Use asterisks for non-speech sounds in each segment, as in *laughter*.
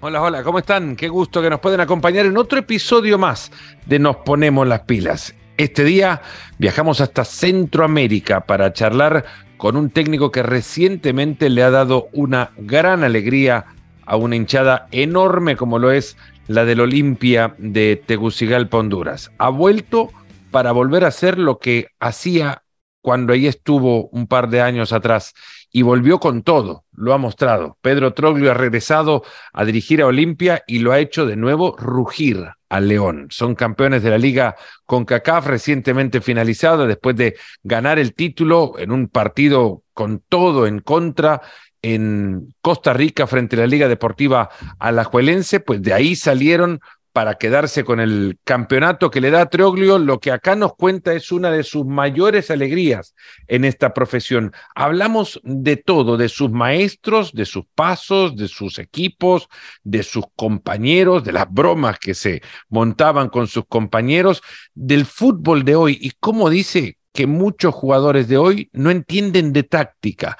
Hola, hola, ¿cómo están? Qué gusto que nos pueden acompañar en otro episodio más de Nos Ponemos las Pilas. Este día viajamos hasta Centroamérica para charlar con un técnico que recientemente le ha dado una gran alegría a una hinchada enorme como lo es la del Olimpia de Tegucigalpa, Honduras. Ha vuelto para volver a hacer lo que hacía cuando ahí estuvo un par de años atrás y volvió con todo, lo ha mostrado. Pedro Troglio ha regresado a dirigir a Olimpia y lo ha hecho de nuevo rugir al León. Son campeones de la liga con CACAF recientemente finalizada después de ganar el título en un partido con todo en contra en Costa Rica frente a la Liga Deportiva Alajuelense, pues de ahí salieron para quedarse con el campeonato que le da a Troglio, lo que acá nos cuenta es una de sus mayores alegrías en esta profesión. Hablamos de todo, de sus maestros, de sus pasos, de sus equipos, de sus compañeros, de las bromas que se montaban con sus compañeros, del fútbol de hoy y cómo dice que muchos jugadores de hoy no entienden de táctica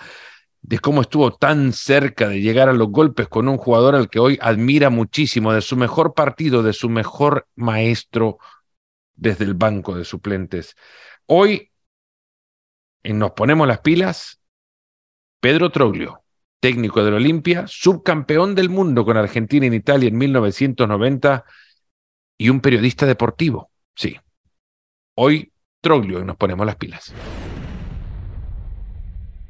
de cómo estuvo tan cerca de llegar a los golpes con un jugador al que hoy admira muchísimo, de su mejor partido, de su mejor maestro desde el banco de suplentes. Hoy en Nos Ponemos las Pilas, Pedro Troglio, técnico del Olimpia, subcampeón del mundo con Argentina en Italia en 1990 y un periodista deportivo, sí. Hoy Troglio y Nos Ponemos las Pilas.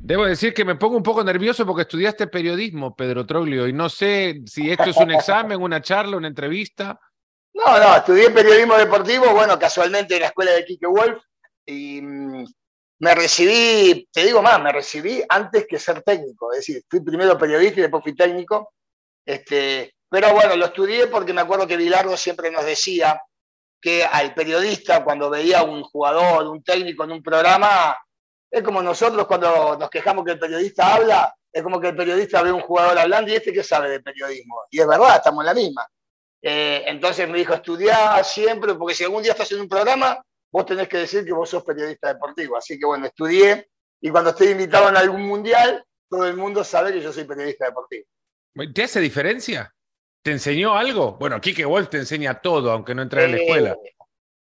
Debo decir que me pongo un poco nervioso porque estudiaste periodismo, Pedro Troglio, y no sé si esto es un examen, una charla, una entrevista. No, no, estudié periodismo deportivo, bueno, casualmente en la escuela de Kike Wolf, y mm, me recibí, te digo más, me recibí antes que ser técnico, es decir, fui primero periodista y después fui técnico, este, pero bueno, lo estudié porque me acuerdo que Bilardo siempre nos decía que al periodista, cuando veía un jugador, un técnico en un programa, es como nosotros cuando nos quejamos que el periodista habla, es como que el periodista ve a un jugador hablando y este que sabe de periodismo. Y es verdad, estamos en la misma. Eh, entonces me dijo, estudiar siempre, porque si algún día estás en un programa, vos tenés que decir que vos sos periodista deportivo. Así que bueno, estudié y cuando estoy invitado en algún mundial, todo el mundo sabe que yo soy periodista deportivo. ¿Te hace diferencia? ¿Te enseñó algo? Bueno, Kike Wolf te enseña todo, aunque no entres en la escuela. Eh,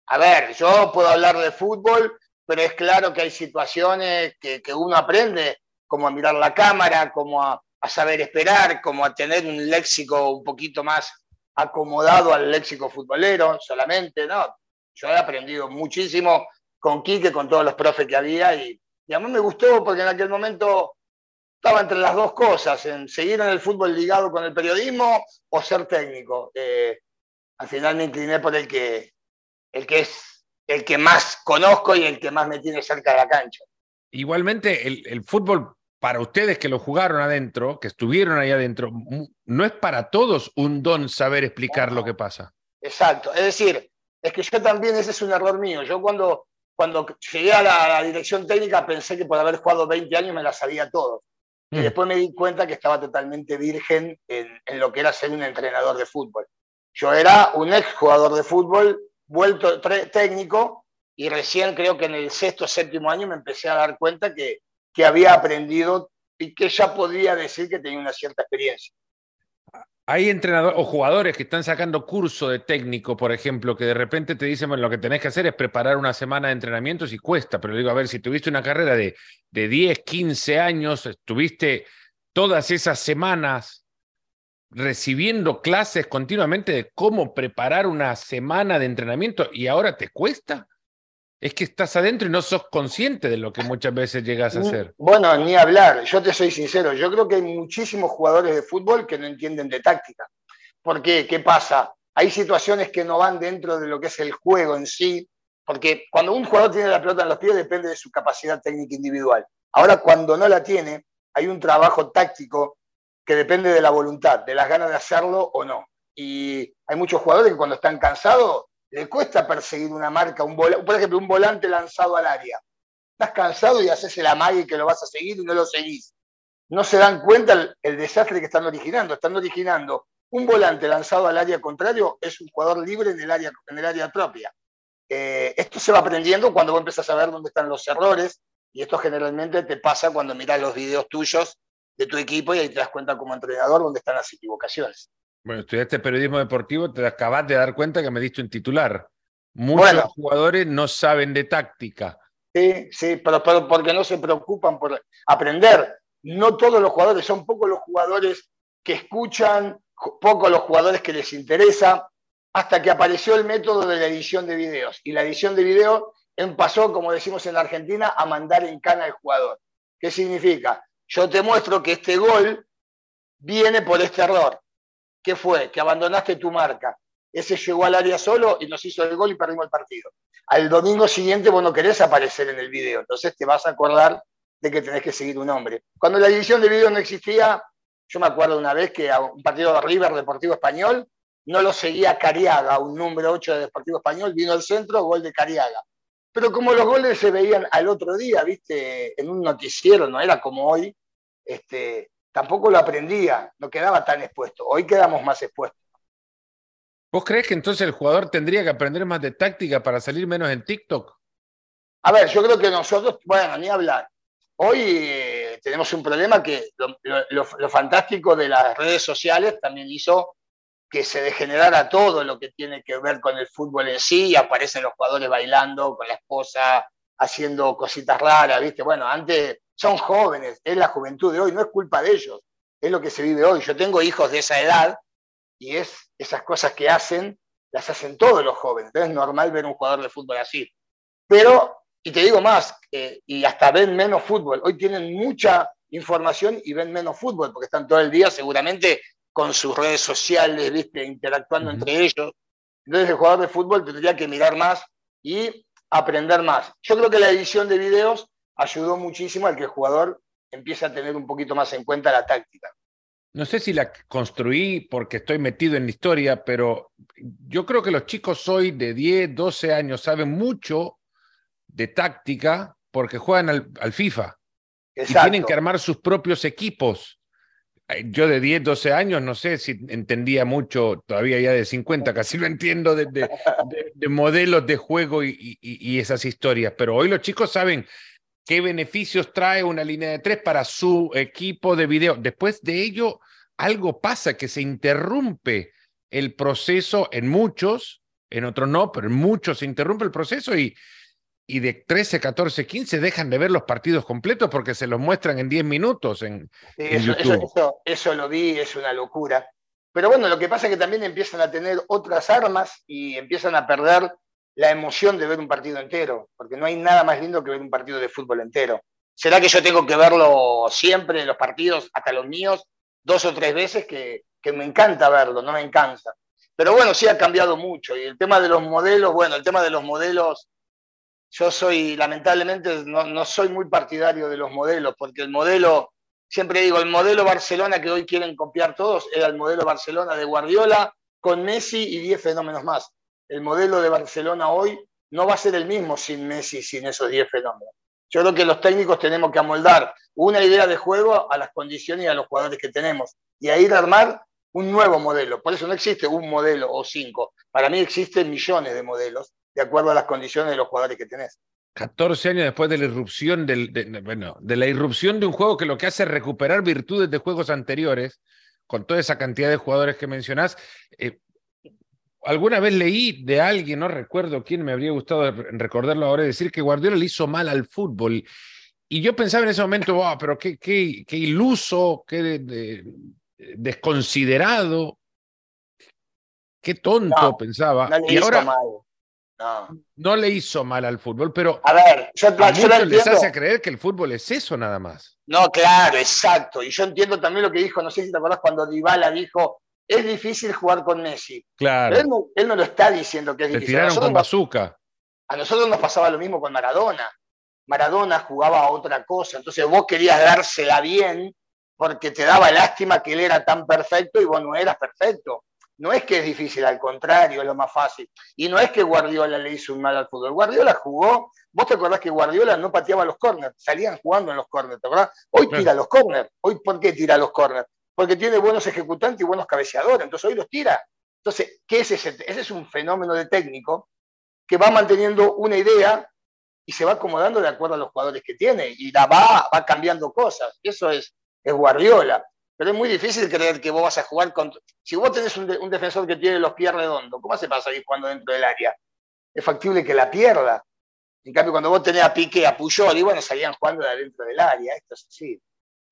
a ver, yo puedo hablar de fútbol, pero es claro que hay situaciones que, uno aprende, como a mirar la cámara, como a, saber esperar, como a tener un léxico un poquito más acomodado al léxico futbolero solamente, ¿no? Yo he aprendido muchísimo con Quique, con todos los profes que había y, a mí me gustó porque en aquel momento estaba entre las dos cosas, en seguir en el fútbol ligado con el periodismo o ser técnico. Eh, al final me incliné por el que, el que es el que más conozco y el que más me tiene cerca de la cancha. Igualmente, el, fútbol para ustedes que lo jugaron adentro, que estuvieron ahí adentro, no es para todos un don saber explicar lo que pasa. Exacto, es decir, es que yo también, ese es un error mío. Yo cuando, cuando llegué a la, dirección técnica pensé que por haber jugado 20 años me la sabía todo. Y mm. después me di cuenta que estaba totalmente virgen en, en lo que era ser un entrenador de fútbol. Yo era un ex jugador de fútbol vuelto técnico y recién creo que en el sexto o séptimo año me empecé a dar cuenta que, que había aprendido y que ya podía decir que tenía una cierta experiencia. Hay entrenadores o jugadores que están sacando curso de técnico, por ejemplo, que de repente te dicen, bueno, lo que tenés que hacer es preparar una semana de entrenamientos y cuesta, pero digo, a ver, si tuviste una carrera de, de 10, 15 años, estuviste todas esas semanas recibiendo clases continuamente de cómo preparar una semana de entrenamiento y ahora te cuesta. Es que estás adentro y no sos consciente de lo que muchas veces llegas a hacer. Bueno, ni hablar, yo te soy sincero, yo creo que hay muchísimos jugadores de fútbol que no entienden de táctica. ¿Por qué? ¿Qué pasa? Hay situaciones que no van dentro de lo que es el juego en sí, porque cuando un jugador tiene la pelota en los pies depende de su capacidad técnica individual. Ahora, cuando no la tiene, hay un trabajo táctico que depende de la voluntad, de las ganas de hacerlo o no. Y hay muchos jugadores que cuando están cansados les cuesta perseguir una marca, un por ejemplo, un volante lanzado al área. Estás cansado y haces el amague que lo vas a seguir y no lo seguís. No se dan cuenta el, desastre que están originando. Están originando un volante lanzado al área contrario, es un jugador libre en el área, en el área propia. Eh, esto se va aprendiendo cuando vos empezás a ver dónde están los errores, y esto generalmente te pasa cuando mirás los videos tuyos de tu equipo y ahí te das cuenta como entrenador dónde están las equivocaciones. Bueno, estudiaste periodismo deportivo, te acabas de dar cuenta que me diste un titular. Muchos jugadores no saben de táctica. Sí, sí, pero, pero, porque no se preocupan por aprender. No todos los jugadores, son pocos los jugadores que escuchan, pocos los jugadores que les interesa, hasta que apareció el método de la edición de videos. Y la edición de videos pasó, como decimos en la Argentina, a mandar en cana al jugador. ¿Qué significa? Yo te muestro que este gol viene por este error. ¿Qué fue? Que abandonaste tu marca. Ese llegó al área solo y nos hizo el gol y perdimos el partido. Al domingo siguiente vos no querés aparecer en el video, entonces te vas a acordar de que tenés que seguir un hombre. Cuando la edición de video no existía, yo me acuerdo una vez que a un partido de River Deportivo Español no lo seguía Cariaga, un número 8 de Deportivo Español, vino al centro, gol de Cariaga. Pero como los goles se veían al otro día, viste, en un noticiero, no era como hoy, este, tampoco lo aprendía, no quedaba tan expuesto. Hoy quedamos más expuestos. ¿Vos crees que entonces el jugador tendría que aprender más de táctica para salir menos en TikTok? A ver, yo creo que nosotros, bueno, ni hablar. Hoy eh, tenemos un problema que lo, fantástico de las redes sociales también hizo que se degenerara todo lo que tiene que ver con el fútbol en sí, y aparecen los jugadores bailando con la esposa, haciendo cositas raras, ¿viste? Bueno, antes son jóvenes, es la juventud de hoy, no es culpa de ellos, es lo que se vive hoy. Yo tengo hijos de esa edad y es esas cosas que hacen, las hacen todos los jóvenes. Entonces es normal ver un jugador de fútbol así. Pero, y te digo más, eh, y hasta ven menos fútbol. Hoy tienen mucha información y ven menos fútbol, porque están todo el día seguramente con sus redes sociales, ¿viste? interactuando entre ellos. Entonces el jugador de fútbol tendría que mirar más y aprender más. Yo creo que la edición de videos ayudó muchísimo a que el jugador empiece a tener un poquito más en cuenta la táctica. No sé si la construí porque estoy metido en la historia, pero yo creo que los chicos hoy de 10, 12 años saben mucho de táctica porque juegan al, FIFA y tienen que armar sus propios equipos. Yo de 10, 12 años no sé si entendía mucho, todavía ya de 50 casi lo entiendo, de, modelos de juego y esas historias, pero hoy los chicos saben qué beneficios trae una línea de tres para su equipo de video. Después de ello, algo pasa que se interrumpe el proceso en muchos, en otros no, pero en muchos se interrumpe el proceso y, y de 13, 14, 15 dejan de ver los partidos completos porque se los muestran en 10 minutos en, YouTube. Eso, eso, lo vi, es una locura. Pero bueno, lo que pasa es que también empiezan a tener otras armas y empiezan a perder la emoción de ver un partido entero, porque no hay nada más lindo que ver un partido de fútbol entero. ¿Será que yo tengo que verlo siempre, los partidos, hasta los míos, dos o tres veces, que, me encanta verlo, no me encanta? Pero bueno, sí ha cambiado mucho. Y el tema de los modelos, bueno, el tema de los modelos, yo soy, lamentablemente, no, no soy muy partidario de los modelos, porque el modelo, siempre digo, el modelo Barcelona que hoy quieren copiar todos, era el modelo Barcelona de Guardiola con Messi y 10 fenómenos más el modelo de Barcelona hoy no va a ser el mismo sin Messi, sin esos 10 fenómenos. Yo creo que los técnicos tenemos que amoldar una idea de juego a las condiciones y a los jugadores que tenemos y a ir a armar un nuevo modelo. Por eso no existe un modelo o cinco. Para mí existen millones de modelos de acuerdo a las condiciones de los jugadores que tenés. 14 años después de la irrupción del, de, bueno, de la irrupción de un juego que lo que hace es recuperar virtudes de juegos anteriores, con toda esa cantidad de jugadores que mencionás, eh, alguna vez leí de alguien, no recuerdo quién me habría gustado recordarlo ahora, decir que Guardiola le hizo mal al fútbol. Y yo pensaba en ese momento, wow, pero qué, qué, qué iluso, qué desconsiderado, qué tonto pensaba. No le y hizo ahora mal. No. le hizo mal al fútbol, pero a ver, yo, a muchos les hace creer que el fútbol es eso nada más. No, claro, exacto. Y yo entiendo también lo que dijo, no sé si te acordás cuando Dybala dijo, es difícil jugar con Messi. Claro. Él no, lo está diciendo que es difícil. tiraron con bazooka. A nosotros nos pasaba lo mismo con Maradona. Maradona jugaba a otra cosa, entonces vos querías dársela bien porque te daba lástima que él era tan perfecto y vos no eras perfecto. No es que es difícil, al contrario, es lo más fácil. Y no es que Guardiola le hizo un mal al fútbol. Guardiola jugó, vos te acordás que Guardiola no pateaba los corners, salían jugando en los corners, ¿te acordás? Hoy tira los corners. Hoy, ¿por qué tira los corners? Porque tiene buenos ejecutantes y buenos cabeceadores, entonces hoy los tira. Entonces, ¿qué es ese? Es un fenómeno de técnico que va manteniendo una idea y se va acomodando de acuerdo a los jugadores que tiene y la va, va cambiando cosas. Eso es, Guardiola. pero es muy difícil creer que vos vas a jugar con... Si vos tenés un, defensor que tiene los pies redondos, ¿cómo se pasa ahí jugando dentro del área? Es factible que la pierda. En cambio, cuando vos tenés a Piqué, a Puyol, y bueno, salían jugando de adentro del área, esto es así.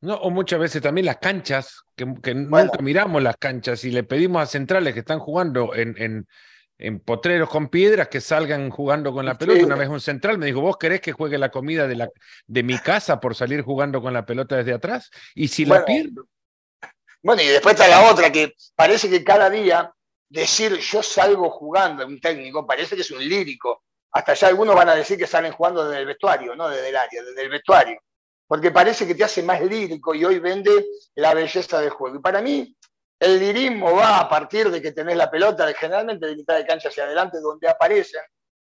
No, o muchas veces también las canchas, que, nunca miramos las canchas y le pedimos a centrales que están jugando en, en, potreros con piedras que salgan jugando con la pelota. Una vez un central me dijo, ¿vos querés que juegue la comida de, la, de mi casa por salir jugando con la pelota desde atrás? Y si la pierdo, bueno, y después está la otra, que parece que cada día decir yo salgo jugando, un técnico, parece que es un lírico. Hasta ya algunos van a decir que salen jugando desde el vestuario, no desde el área, desde el vestuario. Porque parece que te hace más lírico y hoy vende la belleza del juego. Y para mí, el lirismo va a partir de que tenés la pelota, generalmente de mitad de cancha hacia adelante, donde aparecen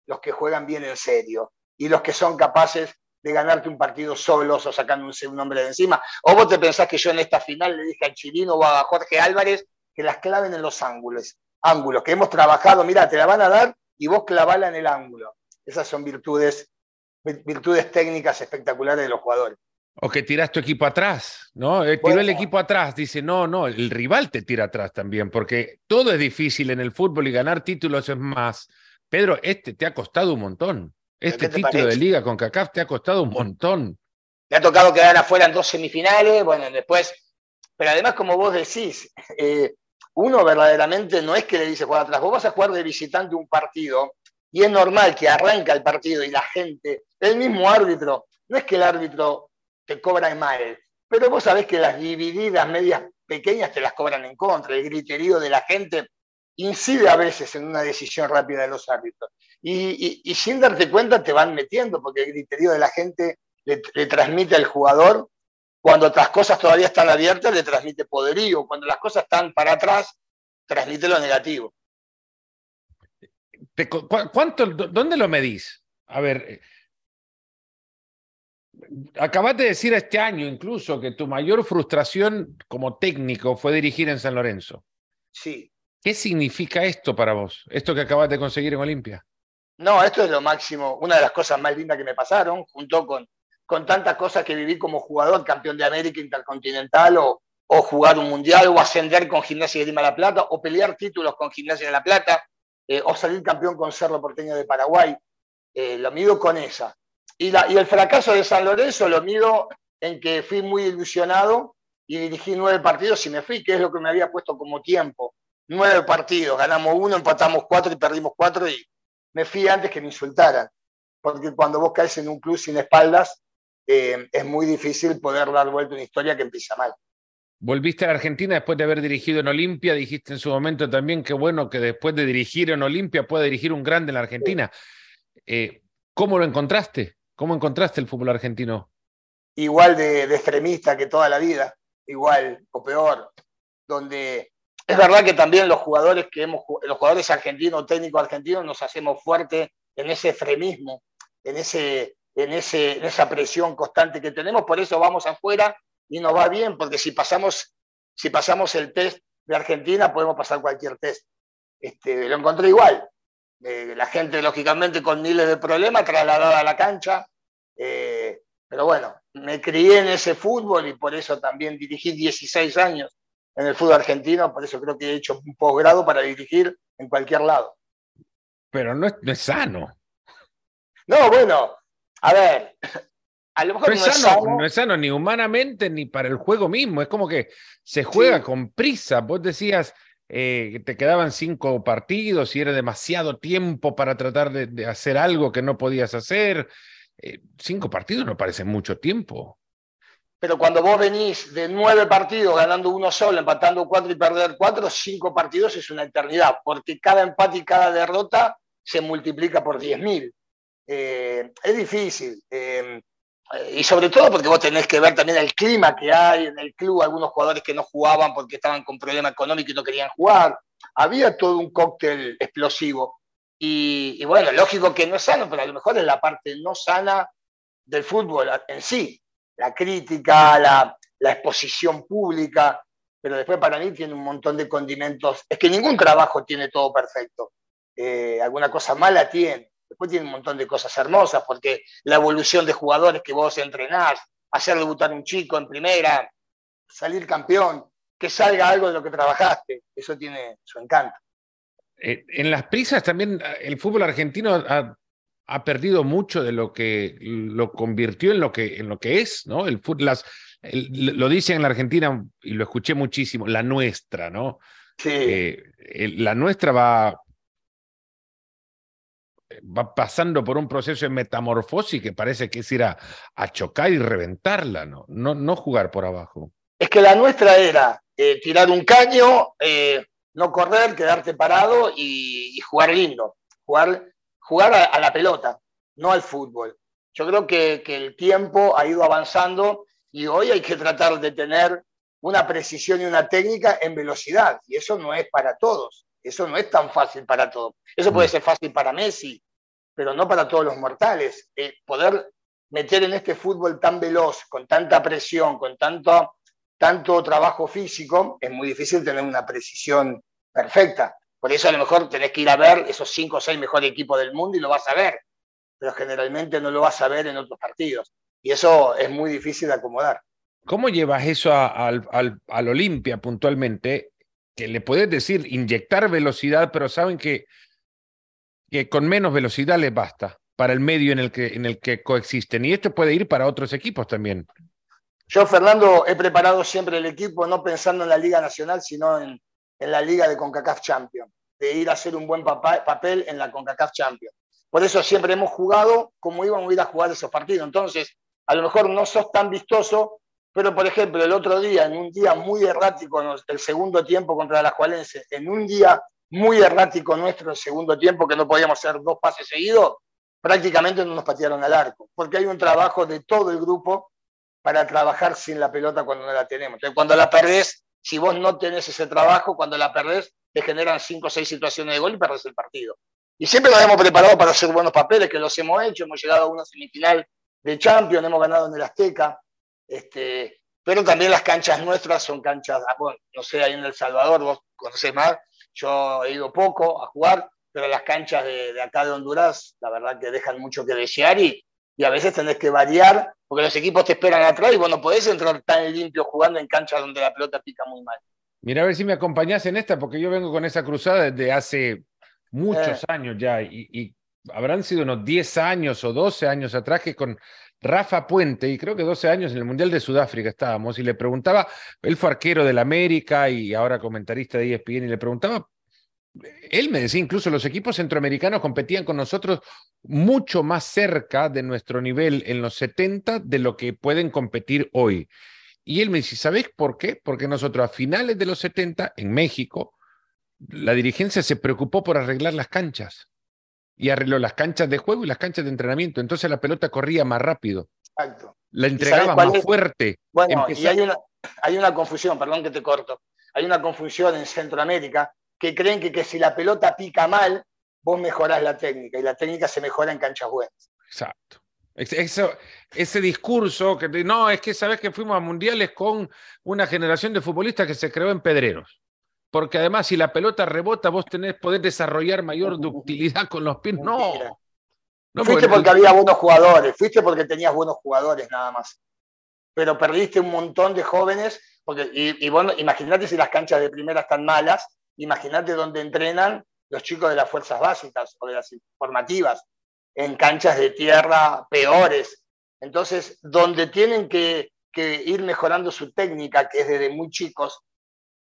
los que juegan bien en serio y los que son capaces de ganarte un partido solos o sacando un, hombre de encima. O vos te pensás que yo en esta final le dije a Chirino o a Jorge Álvarez que las claven en los ángulos, ángulos que hemos trabajado, mira, te la van a dar y vos clavala en el ángulo. Esas son virtudes, virtudes técnicas espectaculares de los jugadores. O que tiras tu equipo atrás, ¿no? Eh, tiró el equipo atrás, dice, no, no, el rival te tira atrás también, porque todo es difícil en el fútbol y ganar títulos es más. Pedro, este te ha costado un montón. Este título de liga con CACAF te ha costado un montón. Le ha tocado quedar afuera en dos semifinales, bueno, después, pero además como vos decís, eh, uno verdaderamente no es que le dice jugar atrás, vos vas a jugar de visitante un partido y es normal que arranca el partido y la gente, el mismo árbitro, no es que el árbitro te cobra mal, pero vos sabés que las divididas medias pequeñas te las cobran en contra, el griterío de la gente incide a veces en una decisión rápida de los árbitros. Y, sin darte cuenta te van metiendo, porque el criterio de la gente le, transmite al jugador, cuando otras cosas todavía están abiertas, le transmite poderío, cuando las cosas están para atrás, transmite lo negativo. ¿Cuánto, ¿Dónde lo medís? A ver, eh, acabas de decir este año incluso que tu mayor frustración como técnico fue dirigir en San Lorenzo. Sí. ¿Qué significa esto para vos? Esto que acabas de conseguir en Olimpia. No, esto es lo máximo, una de las cosas más lindas que me pasaron, junto con, con tantas cosas que viví como jugador, campeón de América Intercontinental, o, o jugar un mundial, o ascender con Gimnasia de Lima La Plata, o pelear títulos con Gimnasia de La Plata, eh, o salir campeón con Cerro Porteño de Paraguay. Eh, lo mido con esa. Y, la, y el fracaso de San Lorenzo lo mido en que fui muy ilusionado y dirigí nueve partidos y me fui, que es lo que me había puesto como tiempo. Nueve partidos, ganamos uno, empatamos cuatro y perdimos cuatro y me fui antes que me insultaran, porque cuando vos caes en un club sin espaldas, eh, es muy difícil poder dar vuelta una historia que empieza mal. Volviste a la Argentina después de haber dirigido en Olimpia, dijiste en su momento también que bueno que después de dirigir en Olimpia puede dirigir un grande en la Argentina. Eh, ¿Cómo lo encontraste? ¿Cómo encontraste el fútbol argentino? Igual de, extremista que toda la vida, igual o peor, donde es verdad que también los jugadores que hemos, los jugadores argentinos, técnicos argentinos, nos hacemos fuertes en ese fremismo, en, ese, en, ese, esa presión constante que tenemos, por eso vamos afuera y nos va bien, porque si pasamos, si pasamos el test de Argentina, podemos pasar cualquier test. Este, lo encontré igual. Eh, la gente, lógicamente, con miles de problemas, trasladada a la cancha. Eh, pero bueno, me crié en ese fútbol y por eso también dirigí 16 años en el fútbol argentino, por eso creo que he hecho un posgrado para dirigir en cualquier lado. Pero no es, sano. No, bueno, a ver, a lo mejor no, es, sano, no es sano ni humanamente ni para el juego mismo. Es como que se juega con prisa. Vos decías eh, te quedaban cinco partidos y era demasiado tiempo para tratar de, hacer algo que no podías hacer. Eh, cinco partidos no parece mucho tiempo pero cuando vos venís de nueve partidos ganando uno solo, empatando cuatro y perder cuatro, cinco partidos es una eternidad, porque cada empate y cada derrota se multiplica por 10.000. Eh, es difícil. Eh, y sobre todo porque vos tenés que ver también el clima que hay en el club, algunos jugadores que no jugaban porque estaban con problema económico y no querían jugar. Había todo un cóctel explosivo. Y, bueno, lógico que no es sano, pero a lo mejor es la parte no sana del fútbol en sí la crítica, la, exposición pública, pero después para mí tiene un montón de condimentos. Es que ningún trabajo tiene todo perfecto. Eh, alguna cosa mala tiene. Después tiene un montón de cosas hermosas, porque la evolución de jugadores que vos entrenás, hacer debutar un chico en primera, salir campeón, que salga algo de lo que trabajaste. Eso tiene su encanto. Eh, en las prisas también el fútbol argentino ha, perdido mucho de lo que lo convirtió en lo que, en lo que es, ¿no? El fútbol, las, lo dicen en la Argentina y lo escuché muchísimo, la nuestra, ¿no? Sí. Eh, la nuestra va, va pasando por un proceso de metamorfosis que parece que es ir a, chocar y reventarla, ¿no? ¿no? No jugar por abajo. Es que la nuestra era eh, tirar un caño, eh, no correr, quedarte parado y, jugar lindo, jugar, jugar a, la pelota, no al fútbol. Yo creo que, que el tiempo ha ido avanzando y hoy hay que tratar de tener una precisión y una técnica en velocidad, y eso no es para todos. Eso no es tan fácil para todos. Eso puede mm. ser fácil para Messi, pero no para todos los mortales. Eh, poder meter en este fútbol tan veloz, con tanta presión, con tanto, tanto trabajo físico, es muy difícil tener una precisión perfecta. Por eso a lo mejor tenés que ir a ver esos cinco o seis mejores equipos del mundo y lo vas a ver, pero generalmente no lo vas a ver en otros partidos. Y eso es muy difícil de acomodar. ¿Cómo llevas eso al, al, al Olimpia puntualmente? que le puedes decir inyectar velocidad, pero saben que, que con menos velocidad les basta para el medio en el, que, en el que coexisten. Y esto puede ir para otros equipos también. Yo, Fernando, he preparado siempre el equipo no pensando en la Liga Nacional, sino en, en la Liga de CONCACAF Champions, de ir a hacer un buen papel en la CONCACAF Champions. Por eso siempre hemos jugado como íbamos a ir a jugar esos partidos. Entonces, a lo mejor no sos tan vistoso, pero, por ejemplo, el otro día, en un día muy errático, el segundo tiempo contra la Jualense, en un día muy errático nuestro, el segundo tiempo, que no podíamos hacer dos pases seguidos, prácticamente no nos patearon al arco, porque hay un trabajo de todo el grupo para trabajar sin la pelota cuando no la tenemos. Cuando la perdés, si vos no tenés ese trabajo, cuando la perdés, te generan cinco o seis situaciones de gol y perdés el partido. Y siempre nos hemos preparado para hacer buenos papeles, que los hemos hecho, hemos llegado a una semifinal de Champions, hemos ganado en el Azteca, este, pero también las canchas nuestras son canchas, ah, no sé, ahí en El Salvador, vos conocés más, yo he ido poco a jugar, pero las canchas de, acá de Honduras, la verdad que dejan mucho que desear y, y, a veces tenés que variar, porque los equipos te esperan atrás y vos no podés entrar tan limpio jugando en canchas donde la pelota pica muy mal. Mira, a ver si me acompañás en esta, porque yo vengo con esa cruzada desde hace muchos eh. años ya, y, y, habrán sido unos 10 años o 12 años atrás que con Rafa Puente, y creo que 12 años en el Mundial de Sudáfrica estábamos, y le preguntaba, él fue arquero del América y ahora comentarista de ESPN, y le preguntaba, él me decía, incluso los equipos centroamericanos competían con nosotros mucho más cerca de nuestro nivel en los 70 de lo que pueden competir hoy. Y él me dice, ¿sabés por qué? Porque nosotros a finales de los 70, en México, la dirigencia se preocupó por arreglar las canchas y arregló las canchas de juego y las canchas de entrenamiento. Entonces la pelota corría más rápido. Exacto. La entregaba más fuerte. Bueno, y hay una, hay una confusión, perdón que te corto. Hay una confusión en Centroamérica que creen que, que si la pelota pica mal, vos mejorás la técnica y la técnica se mejora en canchas buenas. Exacto. Eso, ese discurso que no, es que sabes que fuimos a mundiales con una generación de futbolistas que se creó en pedreros porque además si la pelota rebota, vos tenés poder desarrollar mayor ductilidad con los pies. No. no fuiste porque, había buenos jugadores, fuiste porque tenías buenos jugadores nada más. Pero perdiste un montón de jóvenes, porque, y, bueno, imagínate si las canchas de primera están malas, imagínate dónde entrenan los chicos de las fuerzas básicas o de las formativas, en canchas de tierra peores. Entonces, donde tienen que, que ir mejorando su técnica, que es desde muy chicos,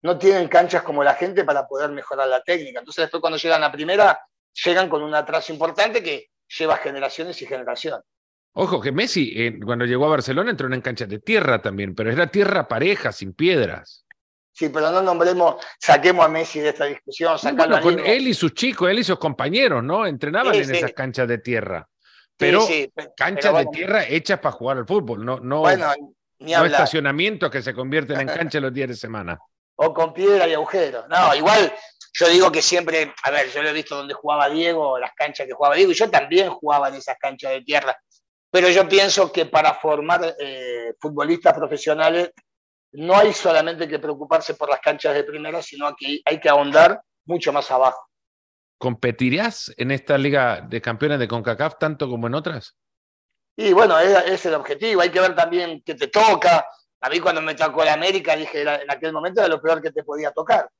no tienen canchas como la gente para poder mejorar la técnica. Entonces después cuando llegan a primera, llegan con un atraso importante que lleva generaciones y generaciones. Ojo, que Messi eh, cuando llegó a Barcelona entró en canchas de tierra también, pero era tierra pareja, sin piedras. Sí, pero no nombremos, saquemos a Messi de esta discusión, bueno, con él y sus chicos, él y sus compañeros, ¿no? Entrenaban en esas canchas de tierra. Pero canchas de tierra hechas para jugar al fútbol, no, no, no estacionamientos que se convierten en canchas los días de semana o con piedra y agujero. No, igual yo digo que siempre, a ver, yo lo he visto donde jugaba Diego, las canchas que jugaba Diego, y yo también jugaba en esas canchas de tierra. Pero yo pienso que para formar eh, futbolistas profesionales no hay solamente que preocuparse por las canchas de primera, sino que hay que ahondar mucho más abajo. ¿Competirías en esta Liga de Campeones de CONCACAF tanto como en otras? Y bueno, es, es el objetivo. Hay que ver también qué te toca, A mí cuando me tocó la América, dije, en aquel momento era lo peor que te podía tocar.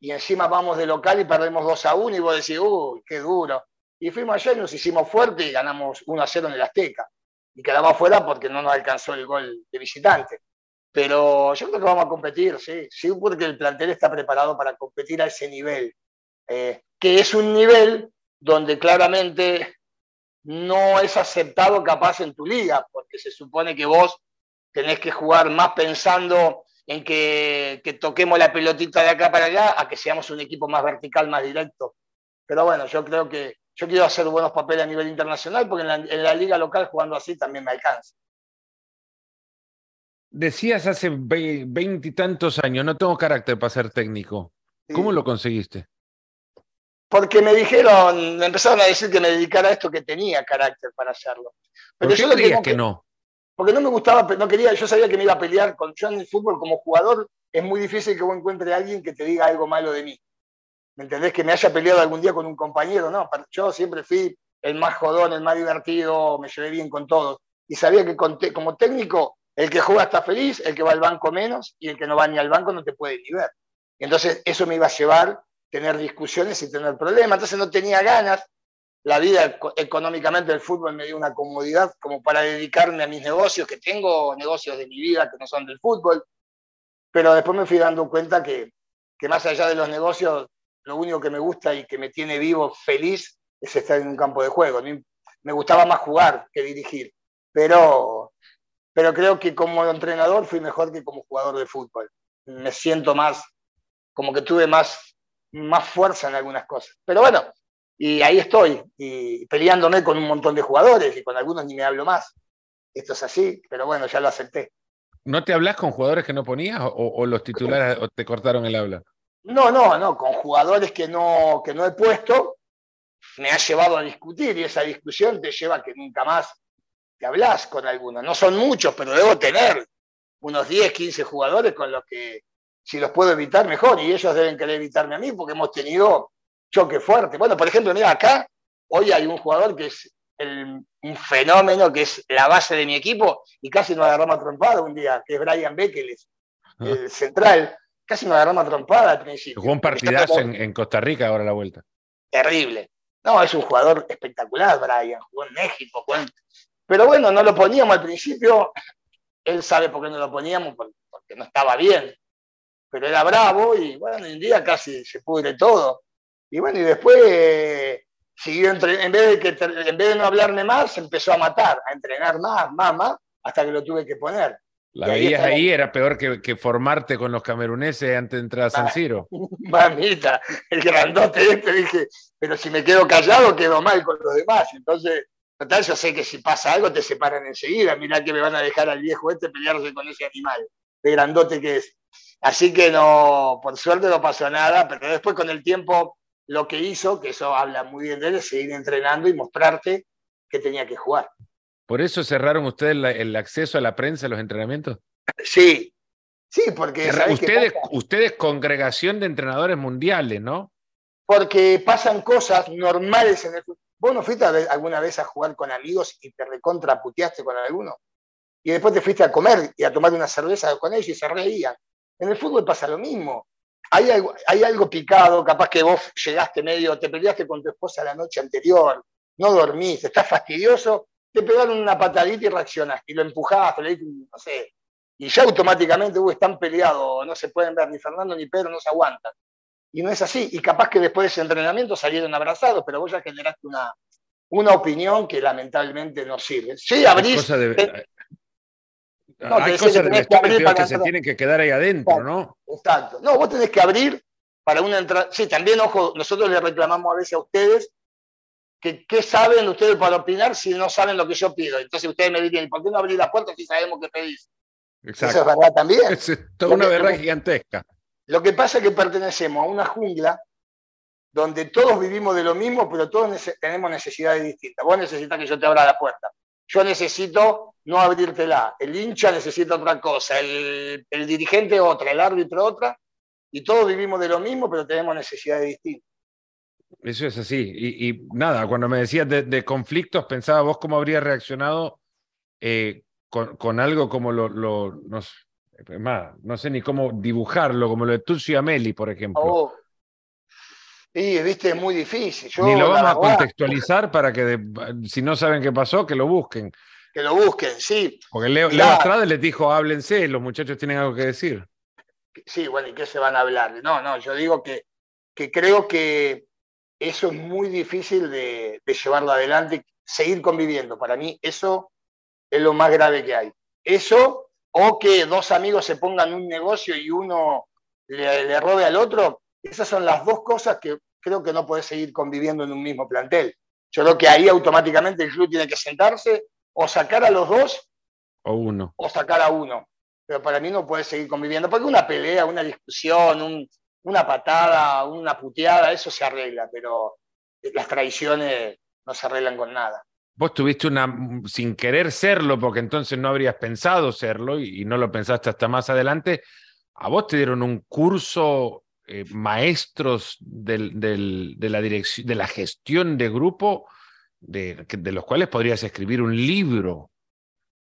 Y encima vamos de local y perdemos 2 a 1 y vos decís, uy, qué duro. Y fuimos allá y nos hicimos fuerte y ganamos 1 a 0 en el Azteca. Y quedamos afuera porque no nos alcanzó el gol de visitante. Pero yo creo que vamos a competir, sí, sí, porque el plantel está preparado para competir a ese nivel, eh, que es un nivel donde claramente no es aceptado capaz en tu liga, porque se supone que vos tenés que jugar más pensando en que, toquemos la pelotita de acá para allá, a que seamos un equipo más vertical, más directo. Pero bueno, yo creo que yo quiero hacer buenos papeles a nivel internacional, porque en la, liga local jugando así también me alcanza. Decías hace veintitantos años, no tengo carácter para ser técnico. ¿Cómo lo conseguiste? Porque me dijeron, me empezaron a decir que me dedicara a esto que tenía carácter para hacerlo. Pero yo creías que no? Porque no me gustaba, no quería, yo sabía que me iba a pelear con yo en el fútbol como jugador, es muy difícil que vos encuentre a alguien que te diga algo malo de mí. ¿Me entendés? Que me haya peleado algún día con un compañero, no, yo siempre fui el más jodón, el más divertido, me llevé bien con todos. Y sabía que como técnico, el que juega está feliz, el que va al banco menos, y el que no va ni al banco no te puede ni ver. Entonces eso me iba a llevar tener discusiones y tener problemas. Entonces no tenía ganas la vida económicamente del fútbol me dio una comodidad como para dedicarme a mis negocios, que tengo negocios de mi vida que no son del fútbol, pero después me fui dando cuenta que, que más allá de los negocios, lo único que me gusta y que me tiene vivo, feliz, es estar en un campo de juego. Me gustaba más jugar que dirigir, pero, pero creo que como entrenador fui mejor que como jugador de fútbol. Me siento más, como que tuve más, más fuerza en algunas cosas. Pero bueno, y ahí estoy, y peleándome con un montón de jugadores y con algunos ni me hablo más. Esto es así, pero bueno, ya lo acepté. ¿No te hablas con jugadores que no ponías o, los titulares te cortaron el habla? No, no, no, con jugadores que no, que no he puesto, me ha llevado a discutir y esa discusión te lleva a que nunca más te hablas con alguno. No son muchos, pero debo tener unos 10, 15 jugadores con los que si los puedo evitar mejor y ellos deben querer evitarme a mí porque hemos tenido choque fuerte. Bueno, por ejemplo, mira, acá hoy hay un jugador que es un fenómeno, que es la base de mi equipo, y casi nos agarramos a trompada un día, que es Brian Bekeles, ah. el central. Casi nos agarramos a trompada al principio. Jugó un partidazo en, Costa Rica ahora la vuelta. Terrible. No, es un jugador espectacular, Brian. Jugó en México. Pero bueno, no lo poníamos al principio. Él sabe por qué no lo poníamos, porque no estaba bien. Pero era bravo y bueno, hoy en día casi se pudre todo. Y bueno, y después siguió entre, en vez de que en vez de no hablarme más, empezó a matar, a entrenar más, más, más, hasta que lo tuve que poner. La veías ahí, era peor que, formarte con los cameruneses antes de entrar a San Siro. *laughs* Mamita, el grandote este dije, pero si me quedo callado quedo mal con los demás. Entonces, total, yo sé que si pasa algo te separan enseguida. Mirá que me van a dejar al viejo este pelearse con ese animal, de grandote que es. Así que no, por suerte no pasó nada, pero después con el tiempo lo que hizo, que eso habla muy bien de él, es seguir entrenando y mostrarte que tenía que jugar. ¿Por eso cerraron ustedes el acceso a la prensa a los entrenamientos? Sí, sí, porque... Ustedes, ustedes congregación de entrenadores mundiales, ¿no? Porque pasan cosas normales en el fútbol. ¿Vos no fuiste alguna vez a jugar con amigos y te recontraputeaste con alguno? Y después te fuiste a comer y a tomar una cerveza con ellos y se reían. En el fútbol pasa lo mismo hay algo, hay algo picado, capaz que vos llegaste medio, te peleaste con tu esposa la noche anterior, no dormiste, estás fastidioso, te pegaron una patadita y reaccionaste, y lo empujaste, le no sé, y ya automáticamente, uh, están peleados, no se pueden ver, ni Fernando ni Pedro no se aguantan. Y no es así, y capaz que después de ese entrenamiento salieron abrazados, pero vos ya generaste una, una opinión que lamentablemente no sirve. Sí, abrís, hay cosas que, que se tienen que quedar ahí adentro, ¿no? Exacto. No, vos tenés que abrir para una entrada. Sí, también, ojo, nosotros le reclamamos a veces a ustedes que qué saben ustedes para opinar si no saben lo que yo pido. Entonces ustedes me dirían, ¿por qué no abrir la puerta si sabemos qué pedís? Exacto. Eso es verdad también. Es toda una verdad gigantesca. Lo que pasa es que pertenecemos a una jungla donde todos vivimos de lo mismo, pero todos tenemos necesidades distintas. Vos necesitas que yo te abra la puerta. Yo necesito no abrírtela. El hincha necesita otra cosa, el, dirigente otra, el árbitro otra, y todos vivimos de lo mismo, pero tenemos necesidades distintas. Eso es así. Y, nada, cuando me decías de, conflictos, pensaba vos cómo habría reaccionado eh, con, algo como lo, Es más, no sé ni cómo dibujarlo, como lo de Tucci Ameli, por ejemplo. Oh. Sí, viste, es muy difícil. ni lo vamos a contextualizar para que, si no saben qué pasó, que lo busquen. Que lo busquen, sí. Porque Leo, Leo les dijo, háblense, los muchachos tienen algo que decir. Sí, bueno, ¿y qué se van a hablar? No, no, yo digo que, que creo que eso es muy difícil de, de llevarlo adelante, seguir conviviendo. Para mí eso es lo más grave que hay. Eso o que dos amigos se pongan un negocio y uno le, robe al otro, esas son las dos cosas que creo que no puede seguir conviviendo en un mismo plantel. Yo creo que ahí automáticamente el club tiene que sentarse o sacar a los dos o uno. O sacar a uno. Pero para mí no puede seguir conviviendo, porque una pelea, una discusión, una patada, una puteada, eso se arregla, pero las traiciones no se arreglan con nada vos tuviste una, sin querer serlo, porque entonces no habrías pensado serlo y, no lo pensaste hasta más adelante, a vos te dieron un curso eh, maestros de, la dirección, de la gestión de grupo, de, los cuales podrías escribir un libro.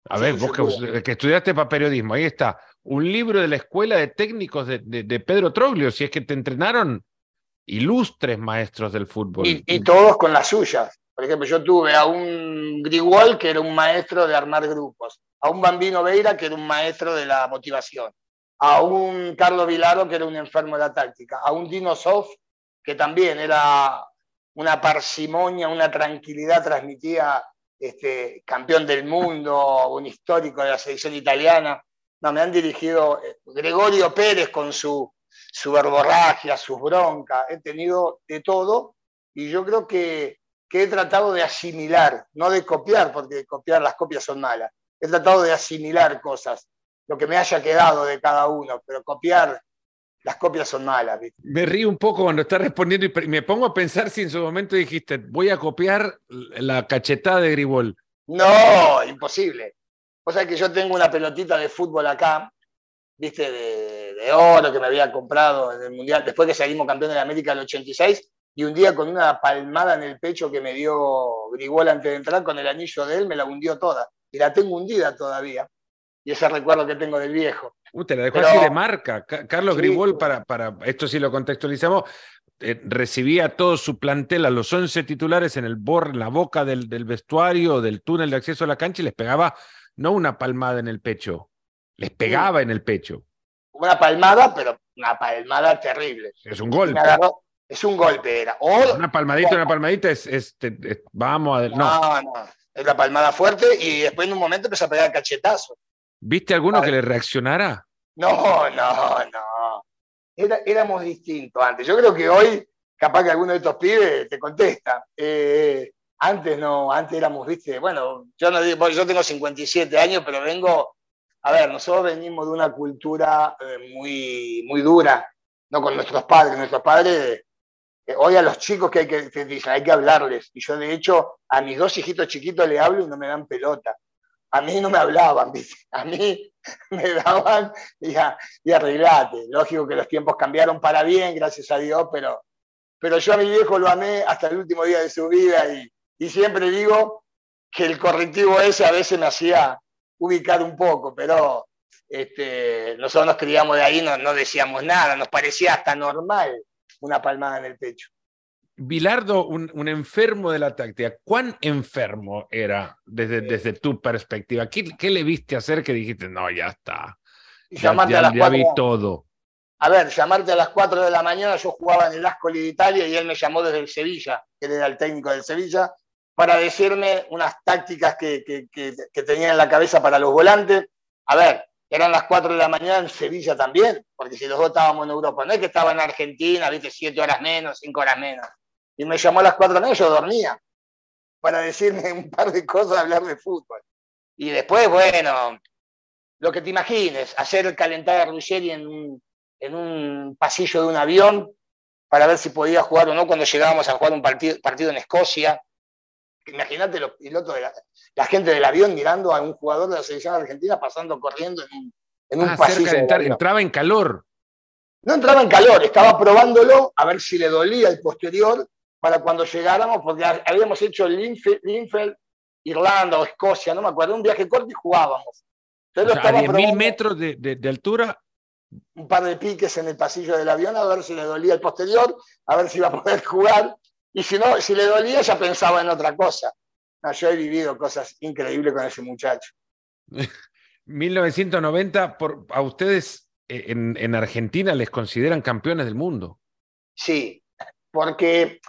A ver, vos que, estudiaste para periodismo, ahí está, un libro de la escuela de técnicos de, Pedro Troglio, si es que te entrenaron ilustres maestros del fútbol. y todos con las suyas. Por ejemplo, yo tuve a un Grigol que era un maestro de armar grupos, a un Bambino Veira que era un maestro de la motivación, a un Carlos Vilaro que era un enfermo de la táctica, a un Dino Sof que también era una parsimonia, una tranquilidad, transmitía este, campeón del mundo, un histórico de la selección italiana. No, me han dirigido eh, Gregorio Pérez con su, su verborragia, sus broncas, he tenido de todo y yo creo que que he tratado de asimilar, no de copiar, porque copiar las copias son malas. He tratado de asimilar cosas, lo que me haya quedado de cada uno, pero copiar, las copias son malas. Me río un poco cuando estás respondiendo y me pongo a pensar si en su momento dijiste, voy a copiar la cachetada de Gribol. No, imposible. O sea que yo tengo una pelotita de fútbol acá, viste, de, de oro que me había comprado en el Mundial, después que salimos campeón de la América en el 86, y un día con una palmada en el pecho que me dio Grigol antes de entrar con el anillo de él, me la hundió toda. Y la tengo hundida todavía. Y ese recuerdo que tengo del viejo. Uh, te la dejó así de marca. Carlos Grigol, para, para, esto sí lo contextualizamos, eh, recibía todo su plantel a los 11 titulares en el bor, la boca del, del vestuario, del túnel de acceso a la cancha y les pegaba no una palmada en el pecho, les pegaba en el pecho. Una palmada, pero una palmada terrible. Es un golpe. Es un golpe, era. una palmadita, una palmadita es, vamos a. No. no, Es la palmada fuerte y después en un momento empezó a pegar cachetazo. ¿Viste alguno que le reaccionara? No, no, no. éramos distintos antes. Yo creo que hoy, capaz que alguno de estos pibes te contesta. Eh, antes no, antes éramos, viste, bueno, yo no digo, yo tengo 57 años, pero vengo, a ver, nosotros venimos de una cultura eh, muy, muy dura, no con nuestros padres. Nuestros padres hoy a los chicos que hay que, dicen, hay que hablarles. Y yo, de hecho, a mis dos hijitos chiquitos le hablo y no me dan pelota. A mí no me hablaban, a mí *laughs* me daban y, y arreglate. Lógico que los tiempos cambiaron para bien, gracias a Dios, pero, pero yo a mi viejo lo amé hasta el último día de su vida y, y siempre digo que el correctivo ese a veces me hacía ubicar un poco, pero este, nosotros nos criamos de ahí, no, no decíamos nada, nos parecía hasta normal una palmada en el pecho. Bilardo, un, enfermo de la táctica, ¿cuán enfermo era desde, desde tu perspectiva? ¿Qué, ¿Qué, le viste hacer que dijiste, no, ya está? Ya, vi todo. A ver, llamarte a las 4 de la mañana, yo jugaba en el Ascoli de Italia y él me llamó desde el Sevilla, que él era el técnico del Sevilla, para decirme unas tácticas que, que, que tenía en la cabeza para los volantes. A ver, eran las 4 de la mañana en Sevilla también, porque si los dos estábamos en Europa, no es que estaba en Argentina, viste, 7 horas menos, 5 horas menos. Y me llamó a las 4 de la mañana, yo dormía, para decirme *laughs* un par de cosas, hablar de fútbol. Y después, bueno, lo que te imagines, hacer calentar a Ruggeri en un, en un pasillo de un avión para ver si podía jugar o no cuando llegábamos a jugar un partido, partido en Escocia. Imagínate los pilotos de la, gente del avión mirando a un jugador de la selección argentina pasando corriendo en un, ah, pasillo. entraba en calor. No entraba en calor, estaba probándolo a ver si le dolía el posterior para cuando llegáramos, porque habíamos hecho Linfield, Irlanda o Escocia, no me acuerdo, un viaje corto y jugábamos. a 10.000 metros de, altura. Un par de piques en el pasillo del avión a ver si le dolía el posterior, a ver si iba a poder *laughs* jugar. Y si no, si le dolía, ya pensaba en otra cosa. yo he vivido cosas increíbles con ese muchacho. *laughs* 1990, por, a ustedes eh, en, en Argentina les consideran campeones del mundo. Sí, porque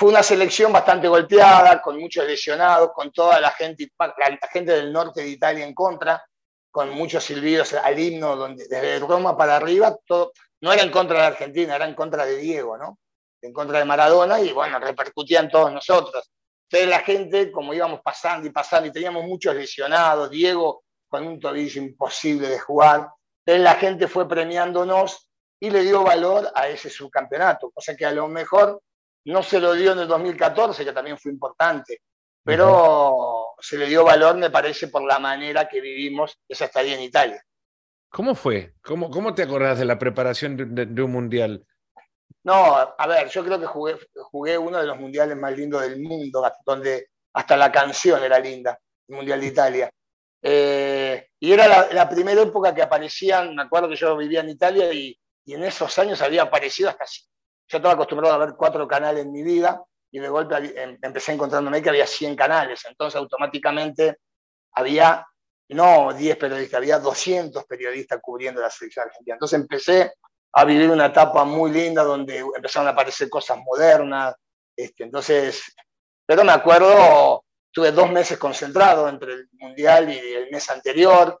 fue una selección bastante golpeada, con muchos lesionados, con toda la gente, la gente del norte de Italia en contra, con muchos silbidos al himno, donde desde Roma para arriba, todo, no era en contra de Argentina, era en contra de Diego, ¿no? En contra de Maradona, y bueno, repercutían todos nosotros. Entonces la gente, como íbamos pasando y pasando, y teníamos muchos lesionados, Diego con un tobillo imposible de jugar, entonces la gente fue premiándonos y le dio valor a ese subcampeonato, cosa que a lo mejor no se lo dio en el 2014, que también fue importante, pero se le dio valor, me parece, por la manera que vivimos esa estadía en Italia. ¿Cómo fue? ¿Cómo, cómo te acordás de la preparación de, un mundial? No, a ver, yo creo que jugué, jugué uno de los mundiales más lindos del mundo, donde hasta la canción era linda, el Mundial de Italia. Eh, y era la, la, primera época que aparecían, me acuerdo que yo vivía en Italia y, y en esos años había aparecido hasta yo estaba acostumbrado a ver cuatro canales en mi vida y de golpe em, empecé encontrándome que había 100 canales, entonces automáticamente había no 10 periodistas, había 200 periodistas cubriendo la selección argentina. Entonces empecé a vivir una etapa muy linda donde empezaron a aparecer cosas modernas. Este, entonces, pero me acuerdo, tuve dos meses concentrado entre el Mundial y el mes anterior,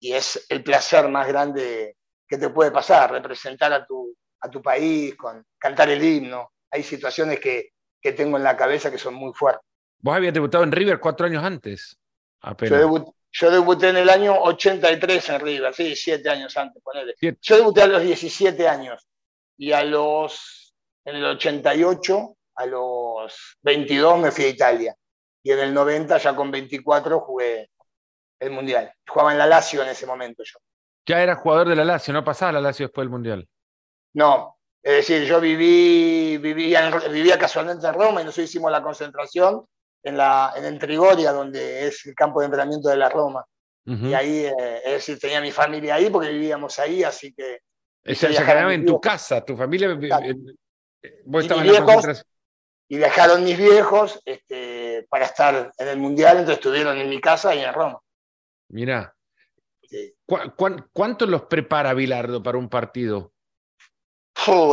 y es el placer más grande que te puede pasar, representar a tu, a tu país, con cantar el himno. Hay situaciones que, que tengo en la cabeza que son muy fuertes. Vos habías debutado en River cuatro años antes. Yo, debuté en el año 83 en River, sí, siete años antes, ponele. Yo debuté a los 17 años y a los, en el 88, a los 22 me fui a Italia. Y en el 90, ya con 24, jugué el Mundial. Jugaba en la Lazio en ese momento yo. Ya era jugador de la Lazio, no pasaba la Lazio después del Mundial. No, es decir, yo viví, vivía, vivía casualmente en Roma y nosotros hicimos la concentración en, la, en Trigoria, donde es el campo de entrenamiento de la Roma. Y ahí, eh, es decir, tenía mi familia ahí porque vivíamos ahí, así que... Se, se quedaba en tu casa, tu familia... Eh, vos y, viejos, y viajaron mis viejos este, para estar en el Mundial, entonces estuvieron en mi casa y en Roma. Mira. cuánto los prepara Bilardo para un partido?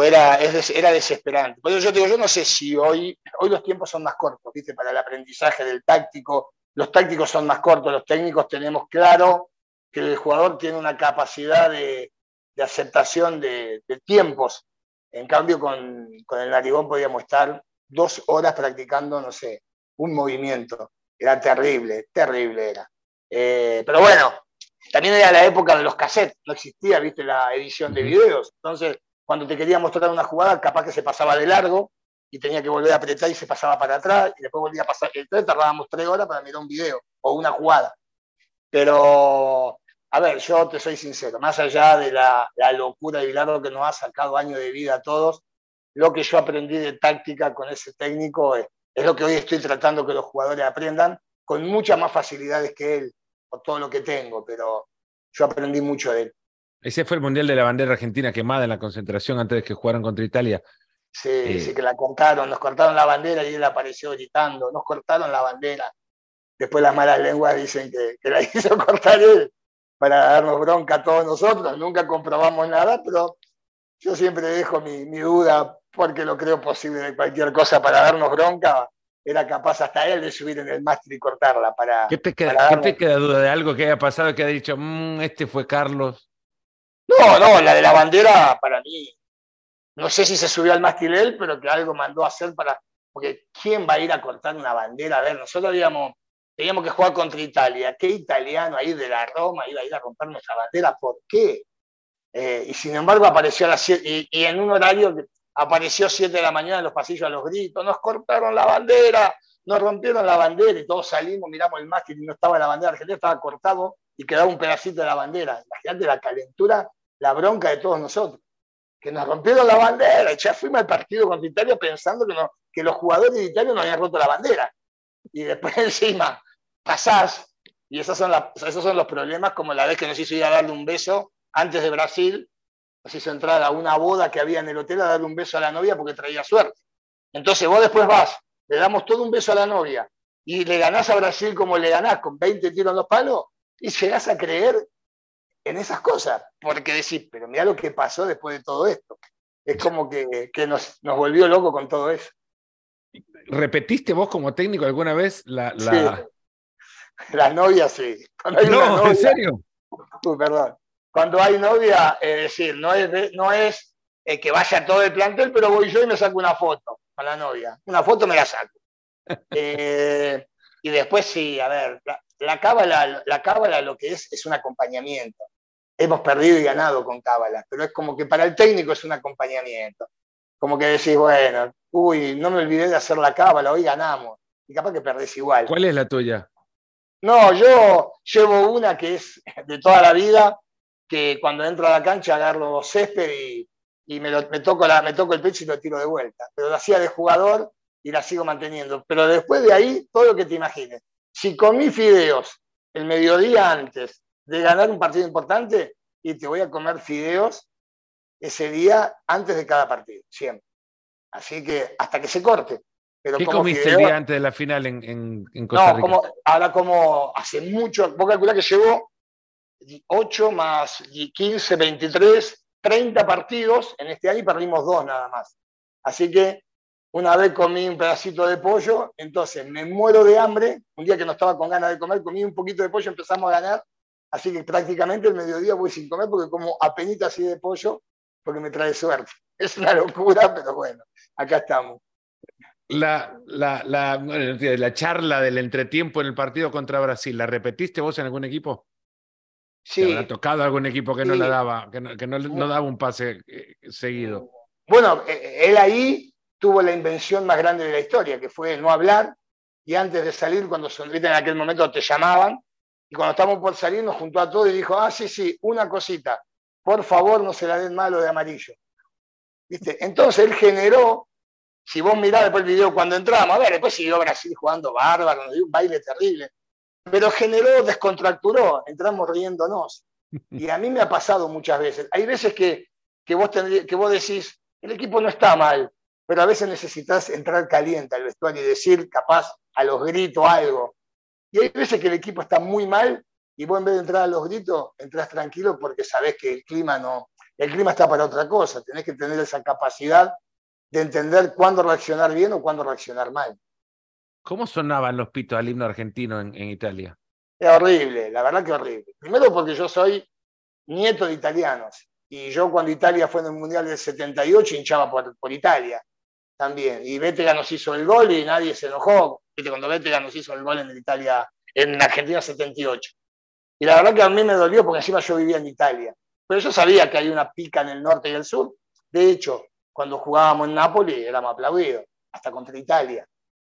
Era, era desesperante. Por eso yo digo, yo no sé si hoy, hoy los tiempos son más cortos, ¿viste? Para el aprendizaje del táctico, los tácticos son más cortos, los técnicos tenemos claro que el jugador tiene una capacidad de, aceptación de, tiempos. En cambio, con, el narigón podíamos estar dos horas practicando, no sé, un movimiento. Era terrible, terrible era. Eh, pero bueno, también era la época de los cassettes, no existía, viste, la edición de videos. Entonces, cuando te quería mostrar una jugada, capaz que se pasaba de largo y tenía que volver a apretar y se pasaba para atrás y después volvía a pasar. Entonces tardábamos tres horas para mirar un video o una jugada. Pero, a ver, yo te soy sincero, más allá de la, locura de Bilardo que nos ha sacado años de vida a todos, lo que yo aprendí de táctica con ese técnico es, es lo que hoy estoy tratando que los jugadores aprendan con muchas más facilidades que él, por todo lo que tengo, pero yo aprendí mucho de él. Ese fue el Mundial de la bandera argentina quemada en la concentración antes de que jugaran contra Italia. Sí, eh, sí que la cortaron, nos cortaron la bandera y él apareció gritando, nos cortaron la bandera. Después las malas lenguas dicen que, la *laughs* hizo cortar él para darnos bronca a todos nosotros. Nunca comprobamos nada, pero yo siempre dejo mi, duda porque lo creo posible de cualquier cosa para darnos bronca. Era capaz hasta él de subir en el mástil y cortarla para. ¿Qué te queda, te queda duda de algo que haya pasado que haya dicho, mm, este fue Carlos? No, no, la de la bandera para mí, no sé si se subió al mástil él, pero que algo mandó a hacer para, porque ¿quién va a ir a cortar una bandera? A ver, nosotros habíamos, teníamos que jugar contra Italia, ¿qué italiano ahí de la Roma iba a ir a romper nuestra bandera? ¿Por qué? Eh, y sin embargo apareció a las siete, y, en un horario que apareció 7 de la mañana en los pasillos a los gritos, nos cortaron la bandera, nos rompieron la bandera y todos salimos, miramos el mástil y no estaba la bandera argentina, estaba cortado y quedaba un pedacito de la bandera. Imagínate la calentura, la bronca de todos nosotros. Que nos rompieron la bandera. Ya fuimos al partido contra Italia pensando que, los jugadores de Italia no habían roto la bandera. Y después *laughs* encima pasás Y esos son, esos son los problemas, como la vez que nos hizo ir a darle un beso antes de Brasil, nos hizo entrar a una boda que había en el hotel a darle un beso a la novia porque traía suerte. Entonces vos después vas, le damos todo un beso a la novia y le ganás a Brasil como le ganás, con 20 tiros en los palos, y llegás a creer en esas cosas, porque decís, pero mira lo que pasó después de todo esto. Es como que, nos, nos volvió loco con todo eso. ¿Repetiste vos como técnico alguna vez la, la... Las novias, sí. *laughs* no, ¿en serio? Uy, perdón. Cuando hay novia, es decir, no es, no es eh, que vaya todo el plantel, pero voy yo y me saco una foto con la novia. Una foto me la saco. *laughs* Eh, y después sí, a ver, la, la cábala, la cábala lo que es es un acompañamiento. Hemos perdido y ganado con cábala, pero es como que para el técnico es un acompañamiento. Como que decís, bueno, uy, no me olvidé de hacer la cábala, hoy ganamos. Y capaz que perdés igual. ¿Cuál es la tuya? No, yo llevo una que es *laughs* de toda la vida, que cuando entro a la cancha agarro césped y, me, toco la, me toco el pecho y lo tiro de vuelta. Pero lo hacía de jugador y la sigo manteniendo. Pero después de ahí, todo lo que te imagines. Si comí fideos el mediodía antes de ganar un partido importante, y te voy a comer fideos ese día antes de cada partido, siempre. Así que hasta que se corte. Pero ¿Qué comiste el día antes de la final en, Costa Rica? No, como, ahora como hace mucho, vos calculás que llevo 8 más 15, 23, 30 partidos en este año y perdimos dos nada más. Así que una vez comí un pedacito de pollo, entonces me muero de hambre, un día que no estaba con ganas de comer, comí un poquito de pollo, empezamos a ganar, así que prácticamente el mediodía voy sin comer porque como apenita así de pollo, porque me trae suerte. *laughs* Es una locura, pero bueno, acá estamos. La, la, la, la, charla del entretiempo en el partido contra Brasil, ¿la repetiste vos en algún equipo? Sí. ¿Te tocado algún equipo que no le daba, que no, que no, daba un pase eh, seguido? Bueno, eh, eh, él ahí tuvo la invención más grande de la historia, que fue no hablar, y antes de salir, cuando en aquel momento te llamaban, y cuando estábamos por salir nos juntó a todos y dijo, ah, sí, sí, una cosita, por favor no se la den malo de amarillo. ¿Viste? Entonces él generó si vos mirás después el video cuando entramos, a ver, después siguió Brasil jugando bárbaro, nos dio un baile terrible, pero generó, descontracturó, entramos riéndonos. *laughs* Y a mí me ha pasado muchas veces. Hay veces que, que, vos, que vos decís, el equipo no está mal, pero a veces necesitas entrar caliente al vestuario y decir, capaz, a los gritos algo. Y hay veces que el equipo está muy mal y vos en vez de entrar a los gritos, entras tranquilo porque sabés que el clima no, el clima está para otra cosa. Tenés que tener esa capacidad de entender cuándo reaccionar bien o cuándo reaccionar mal. ¿Cómo sonaban los pitos al himno argentino en, Italia? Es horrible, la verdad que horrible. Primero porque yo soy nieto de italianos y yo cuando Italia fue en el Mundial del 78 hinchaba por, por Italia también. Y Bétega nos hizo el gol y nadie se enojó. ¿Viste? Cuando Bétega nos hizo el gol en Italia, en Argentina 78. Y la verdad que a mí me dolió porque encima yo vivía en Italia. Pero yo sabía que hay una pica en el norte y el sur. De hecho, cuando jugábamos en Nápoles éramos aplaudidos, hasta contra Italia.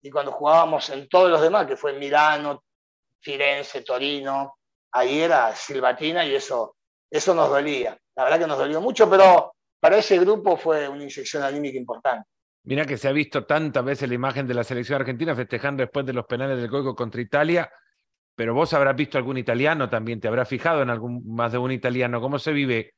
Y cuando jugábamos en todos los demás, que fue Milano, Firenze, Torino, ahí era Silvatina y eso, eso nos dolía. La verdad que nos dolió mucho, pero para ese grupo fue una inyección anímica importante. Mira que se ha visto tantas veces la imagen de la selección argentina festejando después de los penales del Coico contra Italia, pero vos habrás visto algún italiano también, te habrás fijado en algún más de un italiano. ¿Cómo se vive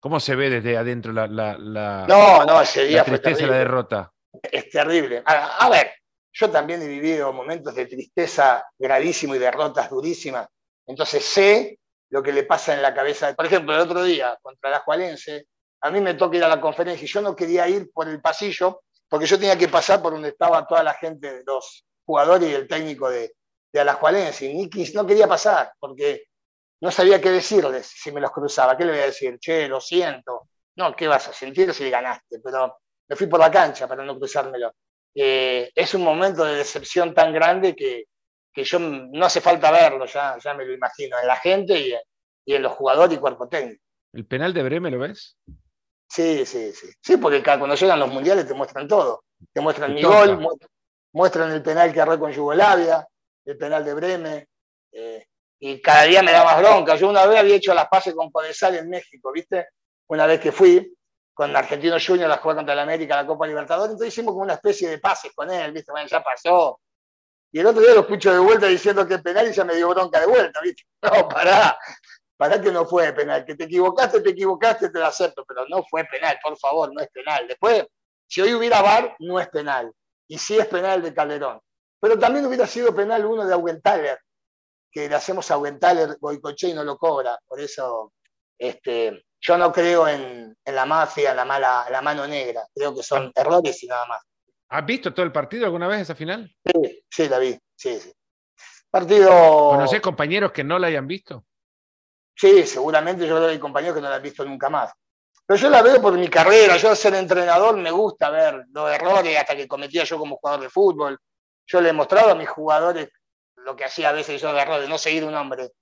¿Cómo se ve desde adentro la, la, no, no, ese día tristeza la derrota? Es terrible. A, ver, yo también he vivido momentos de tristeza gravísimo y derrotas durísimas. Entonces sé lo que le pasa en la cabeza. Por ejemplo, el otro día contra la Jualense, a mí me toca ir a la conferencia y yo no quería ir por el pasillo porque yo tenía que pasar por donde estaba toda la gente, los jugadores y el técnico de, de Alajualense. Y no quería pasar porque no sabía qué decirles si me los cruzaba. ¿Qué le voy a decir? Che, lo siento. No, ¿qué vas a sentir si ganaste? Pero me fui por la cancha para no cruzármelo. Eh, es un momento de decepción tan grande que, que, yo no hace falta verlo, ya, ya me lo imagino, en la gente y, y en los jugadores y cuerpo técnico. ¿El penal de Breme lo ves? Sí, sí, sí. Sí, porque cuando llegan los mundiales te muestran todo. Te muestran mi gol, muestran el penal que arregló con Yugoslavia, el penal de Breme. Eh, y cada día me da más bronca. Yo una vez había hecho las pases con Codesal en México, ¿viste? Una vez que fui con Argentino Junior a jugar contra el América, la Copa Libertadores, entonces hicimos como una especie de pases con él, ¿viste? Bueno, ya pasó. Y el otro día lo escucho de vuelta diciendo que es penal y ya me dio bronca de vuelta, ¿viste? *laughs* No, pará, pará que no fue penal. Que te equivocaste, te equivocaste, te lo acepto, pero no fue penal, por favor, no es penal. Después, si hoy hubiera VAR, no es penal. Y sí es penal de Calderón. Pero también hubiera sido penal uno de Augenthaler, que le hacemos a Augenthaler, Boicoche y no lo cobra. Por eso, este, yo no creo en, la mafia, en la, mala, la mano negra. Creo que son errores y nada más. ¿Has visto todo el partido alguna vez esa final? Sí, sí, la vi. Sí, sí. Partido. ¿Conocés compañeros que no la hayan visto? Sí, seguramente yo creo que hay compañeros que no la han visto nunca más. Pero yo la veo por mi carrera. Yo, ser entrenador, me gusta ver los errores hasta que cometía yo como jugador de fútbol. Yo le he mostrado a mis jugadores lo que hacía a veces yo de errores, no seguir un hombre.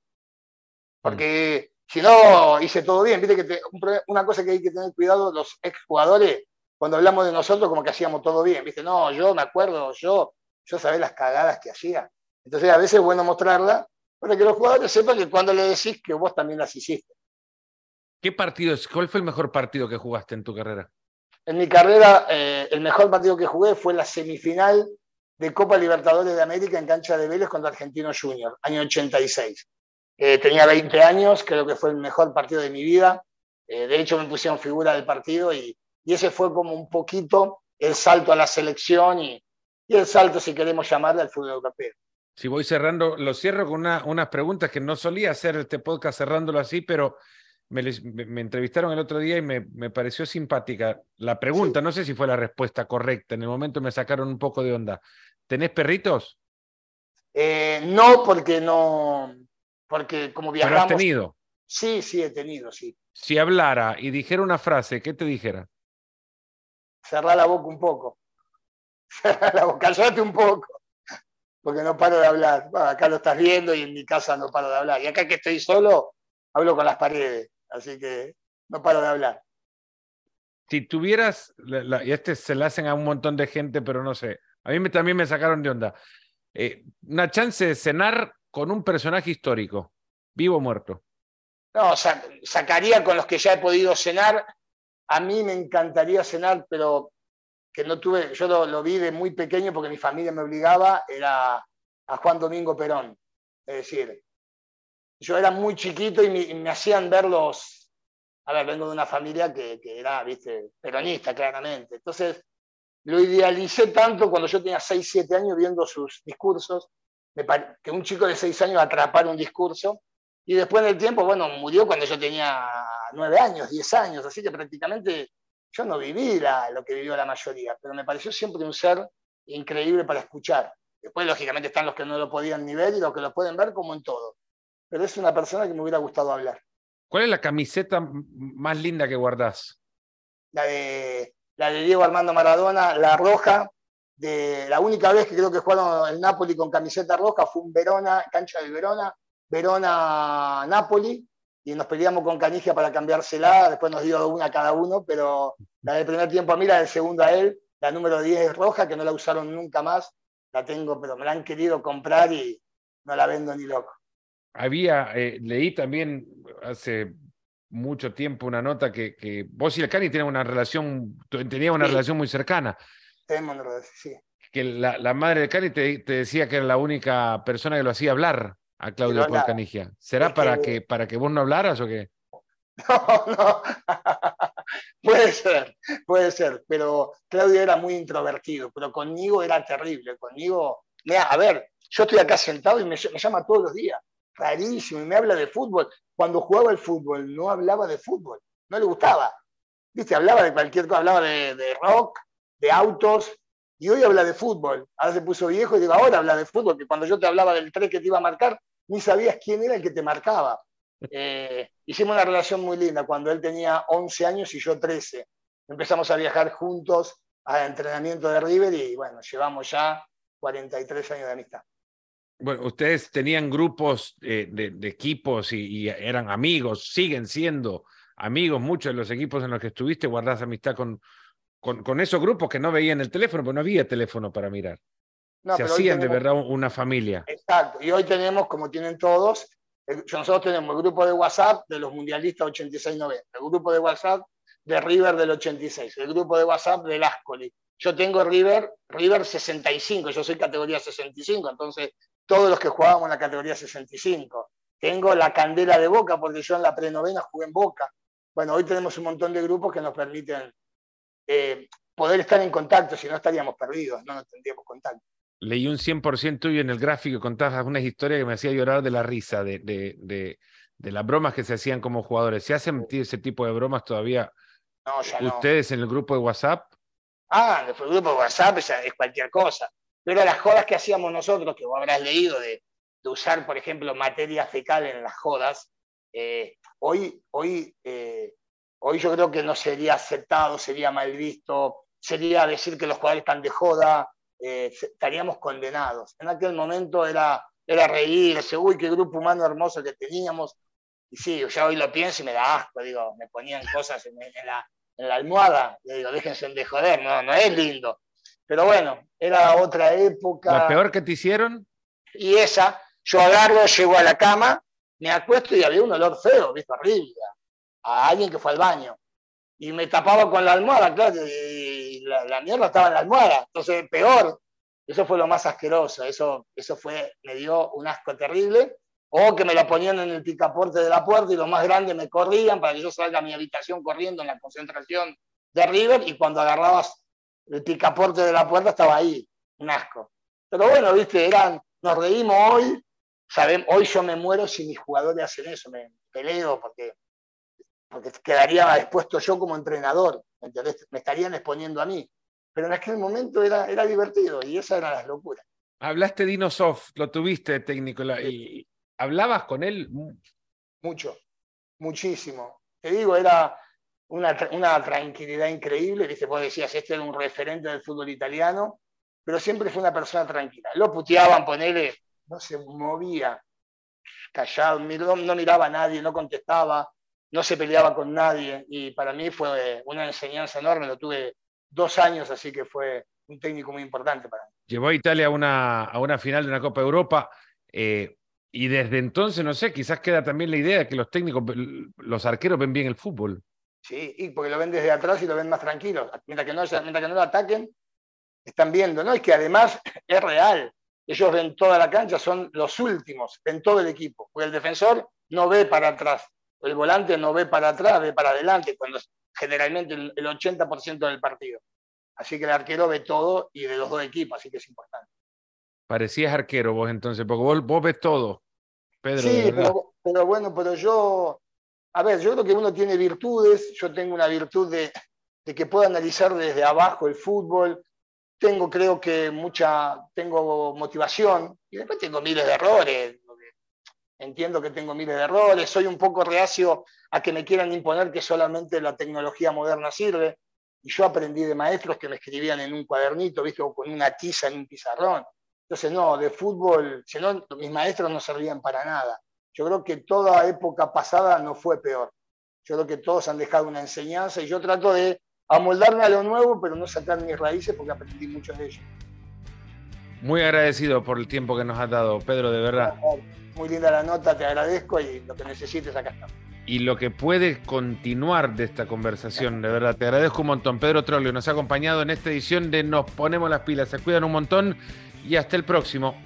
Porque si no hice todo bien, viste que una cosa que hay que tener cuidado los exjugadores, cuando hablamos de nosotros, como que hacíamos todo bien, viste, no, yo me acuerdo, yo, yo sabía las cagadas que hacía. Entonces a veces es bueno mostrarla para que los jugadores sepan que cuando le decís que vos también las hiciste. ¿Qué partido es? ¿Cuál fue el mejor partido que jugaste en tu carrera? En mi carrera, eh, el mejor partido que jugué fue la semifinal de Copa Libertadores de América en cancha de Vélez contra Argentino Junior, año 86. Eh, tenía 20 años, creo que fue el mejor partido de mi vida. Eh, de hecho, me pusieron figura del partido y, ese fue como un poquito el salto a la selección y, el salto, si queremos llamarle, al fútbol europeo. Si voy cerrando, lo cierro con unas preguntas que no solía hacer este podcast cerrándolo así, pero me, entrevistaron el otro día y me, pareció simpática la pregunta. No sé si fue la respuesta correcta. En el momento me sacaron un poco de onda. ¿Tenés perritos? Eh, no, porque no, porque como viajamos... ¿Pero has tenido? Sí, sí, he tenido, sí. Si hablara y dijera una frase, ¿qué te dijera? Cerrá la boca un poco. *laughs* Cerrá la boca, callate un poco. Porque no paro de hablar. acá lo estás viendo y en mi casa no paro de hablar. Y acá que estoy solo, hablo con las paredes. Así que no paro de hablar. Si tuvieras, y este se le hacen a un montón de gente, pero no sé, a mí también me sacaron de onda. Eh, una chance de cenar con un personaje histórico, vivo o muerto. No, sacaría con los que ya he podido cenar. A mí me encantaría cenar, pero que no tuve, yo lo, vi de muy pequeño porque mi familia me obligaba, era a Juan Domingo Perón. Es decir, yo era muy chiquito y me, hacían ver los, a ver, vengo de una familia que, que, era, viste, peronista claramente. Entonces, lo idealicé tanto cuando yo tenía 6, 7 años viendo sus discursos, que un chico de 6 años atrapara un discurso, y después del tiempo, bueno, murió cuando yo tenía 9 años, 10 años, así que prácticamente yo no viví lo que vivió la mayoría, pero me pareció siempre un ser increíble para escuchar. Después, lógicamente, están los que no lo podían ni ver y los que lo pueden ver, como en todo. Pero es una persona que me hubiera gustado hablar. ¿Cuál es la camiseta más linda que guardás? La de la de Diego Armando Maradona, la roja, de la única vez que creo que jugaron el Napoli con camiseta roja fue un Verona, cancha del Verona, Verona-Napoli, y nos peleamos con Canigia para cambiársela, después nos dio una cada uno, pero la del primer tiempo a mí, la del segundo a él, la número 10 es roja, que no la usaron nunca más, la tengo, pero me la han querido comprar y no la vendo ni loco. Había, eh, leí también hace mucho tiempo una nota que, que vos y el Cani tienen una relación, tenía una relación muy cercana. Tenemos una relación, sí. Que la, la madre de Cani te, te, decía que era la única persona que lo hacía hablar a Claudio Paul Canigia. ¿Será para, que... para que vos no hablaras o qué? *laughs* No, no. *laughs* puede ser, puede ser. Pero Claudio era muy introvertido, pero conmigo era terrible. Conmigo, mira, a ver, yo estoy acá sentado y me, me llama todos los días rarísimo, y me habla de fútbol. Cuando jugaba el fútbol no hablaba de fútbol, no le gustaba. Viste, hablaba de cualquier cosa, hablaba de, rock, de autos, y hoy habla de fútbol. Ahora se puso viejo y digo, ahora habla de fútbol, que cuando yo te hablaba del 3 que te iba a marcar, ni sabías quién era el que te marcaba. Eh, hicimos una relación muy linda cuando él tenía 11 años y yo 13. Empezamos a viajar juntos a entrenamiento de River y bueno, llevamos ya 43 años de amistad. Bueno, ustedes tenían grupos eh, de, equipos y, eran amigos, siguen siendo amigos, muchos de los equipos en los que estuviste, guardás amistad con, con, esos grupos que no veían el teléfono, porque no había teléfono para mirar. Se hacían de verdad una familia. Exacto, y hoy tenemos, como tienen todos, nosotros tenemos el grupo de WhatsApp de los mundialistas 86-90, el grupo de WhatsApp de River del 86, el grupo de WhatsApp del Ascoli. Yo tengo River, River 65, yo soy categoría 65, entonces todos los que jugábamos en la categoría 65. Tengo la candela de Boca, porque yo en la prenovena jugué en Boca. Bueno, hoy tenemos un montón de grupos que nos permiten eh, poder estar en contacto, si no estaríamos perdidos, no nos tendríamos contacto. Leí un 100% tuyo en el gráfico, contabas una historia que me hacía llorar de la risa, de, de, de, las bromas que se hacían como jugadores. ¿Se hacen ese tipo de bromas todavía no, ya no. ustedes en el grupo de WhatsApp? Ah, el grupo de WhatsApp es, cualquier cosa. Pero las jodas que hacíamos nosotros, que vos habrás leído, de, usar, por ejemplo, materia fecal en las jodas, eh, hoy, hoy, eh, hoy yo creo que no sería aceptado, sería mal visto, sería decir que los jugadores están de joda, eh, estaríamos condenados. En aquel momento era, era reírse, uy, qué grupo humano hermoso que teníamos. Y sí, ya hoy lo pienso y me da asco, digo, me ponían cosas en, la, en la, almohada, le digo, déjense de joder, no, no es lindo. Pero bueno, era otra época. ¿La peor que te hicieron? Y esa, yo agarro, llego a la cama, me acuesto y había un olor feo, ¿viste? horrible, a alguien que fue al baño. Y me tapaba con la almohada, claro, y la, mierda estaba en la almohada. Entonces, peor. Eso fue lo más asqueroso. Eso, eso fue, me dio un asco terrible. O que me lo ponían en el picaporte de la puerta y los más grandes me corrían para que yo salga a mi habitación corriendo en la concentración de River y cuando agarrabas el picaporte de la puerta estaba ahí, un asco. Pero bueno, viste, eran, nos reímos hoy, saben, hoy yo me muero si mis jugadores hacen eso, me peleo porque, porque quedaría expuesto yo como entrenador, me estarían exponiendo a mí. Pero en aquel momento era, era divertido y esas eran las locuras. Hablaste de Dino Soft, lo tuviste técnico, y ¿hablabas con él? Mucho, muchísimo. Te digo, era, una, una tranquilidad increíble, ¿viste? Vos decías, este era un referente del fútbol italiano, pero siempre fue una persona tranquila. Lo puteaban, ponele, no se movía, callado, no, miraba a nadie, no contestaba, no se peleaba con nadie, y para mí fue una enseñanza enorme, lo tuve dos años, así que fue un técnico muy importante para mí. Llevó a Italia a una, a una final de una Copa Europa. Eh, y desde entonces, no sé, quizás queda también la idea de que los técnicos, los arqueros ven bien el fútbol. ¿sí? Y porque lo ven desde atrás y lo ven más tranquilo. Mientras que no, mientras que no lo ataquen, están viendo, ¿no? Es que además *laughs* es real. Ellos ven toda la cancha, son los últimos, ven todo el equipo. Porque el defensor no ve para atrás, el volante no ve para atrás, ve para adelante, cuando es generalmente el, 80% del partido. Así que el arquero ve todo y de los dos equipos, así que es importante. Parecías arquero vos entonces, porque vos, ves todo, Pedro. Sí, pero, bueno, pero yo a ver, yo creo que uno tiene virtudes, yo tengo una virtud de, que puedo analizar desde abajo el fútbol, tengo creo que mucha, tengo motivación y después tengo miles de errores, entiendo que tengo miles de errores, soy un poco reacio a que me quieran imponer que solamente la tecnología moderna sirve, y yo aprendí de maestros que me escribían en un cuadernito, ¿viste? o con una tiza en un pizarrón. Entonces, no, de fútbol, si no, mis maestros no servían para nada. Yo creo que toda época pasada no fue peor. Yo creo que todos han dejado una enseñanza y yo trato de amoldarme a lo nuevo, pero no sacar mis raíces porque aprendí mucho de ellos. Muy agradecido por el tiempo que nos has dado, Pedro, de verdad. Muy linda la nota, te agradezco y lo que necesites acá está. Y lo que puede continuar de esta conversación, de verdad, te agradezco un montón. Pedro Trollio nos ha acompañado en esta edición de Nos Ponemos las Pilas. Se cuidan un montón y hasta el próximo.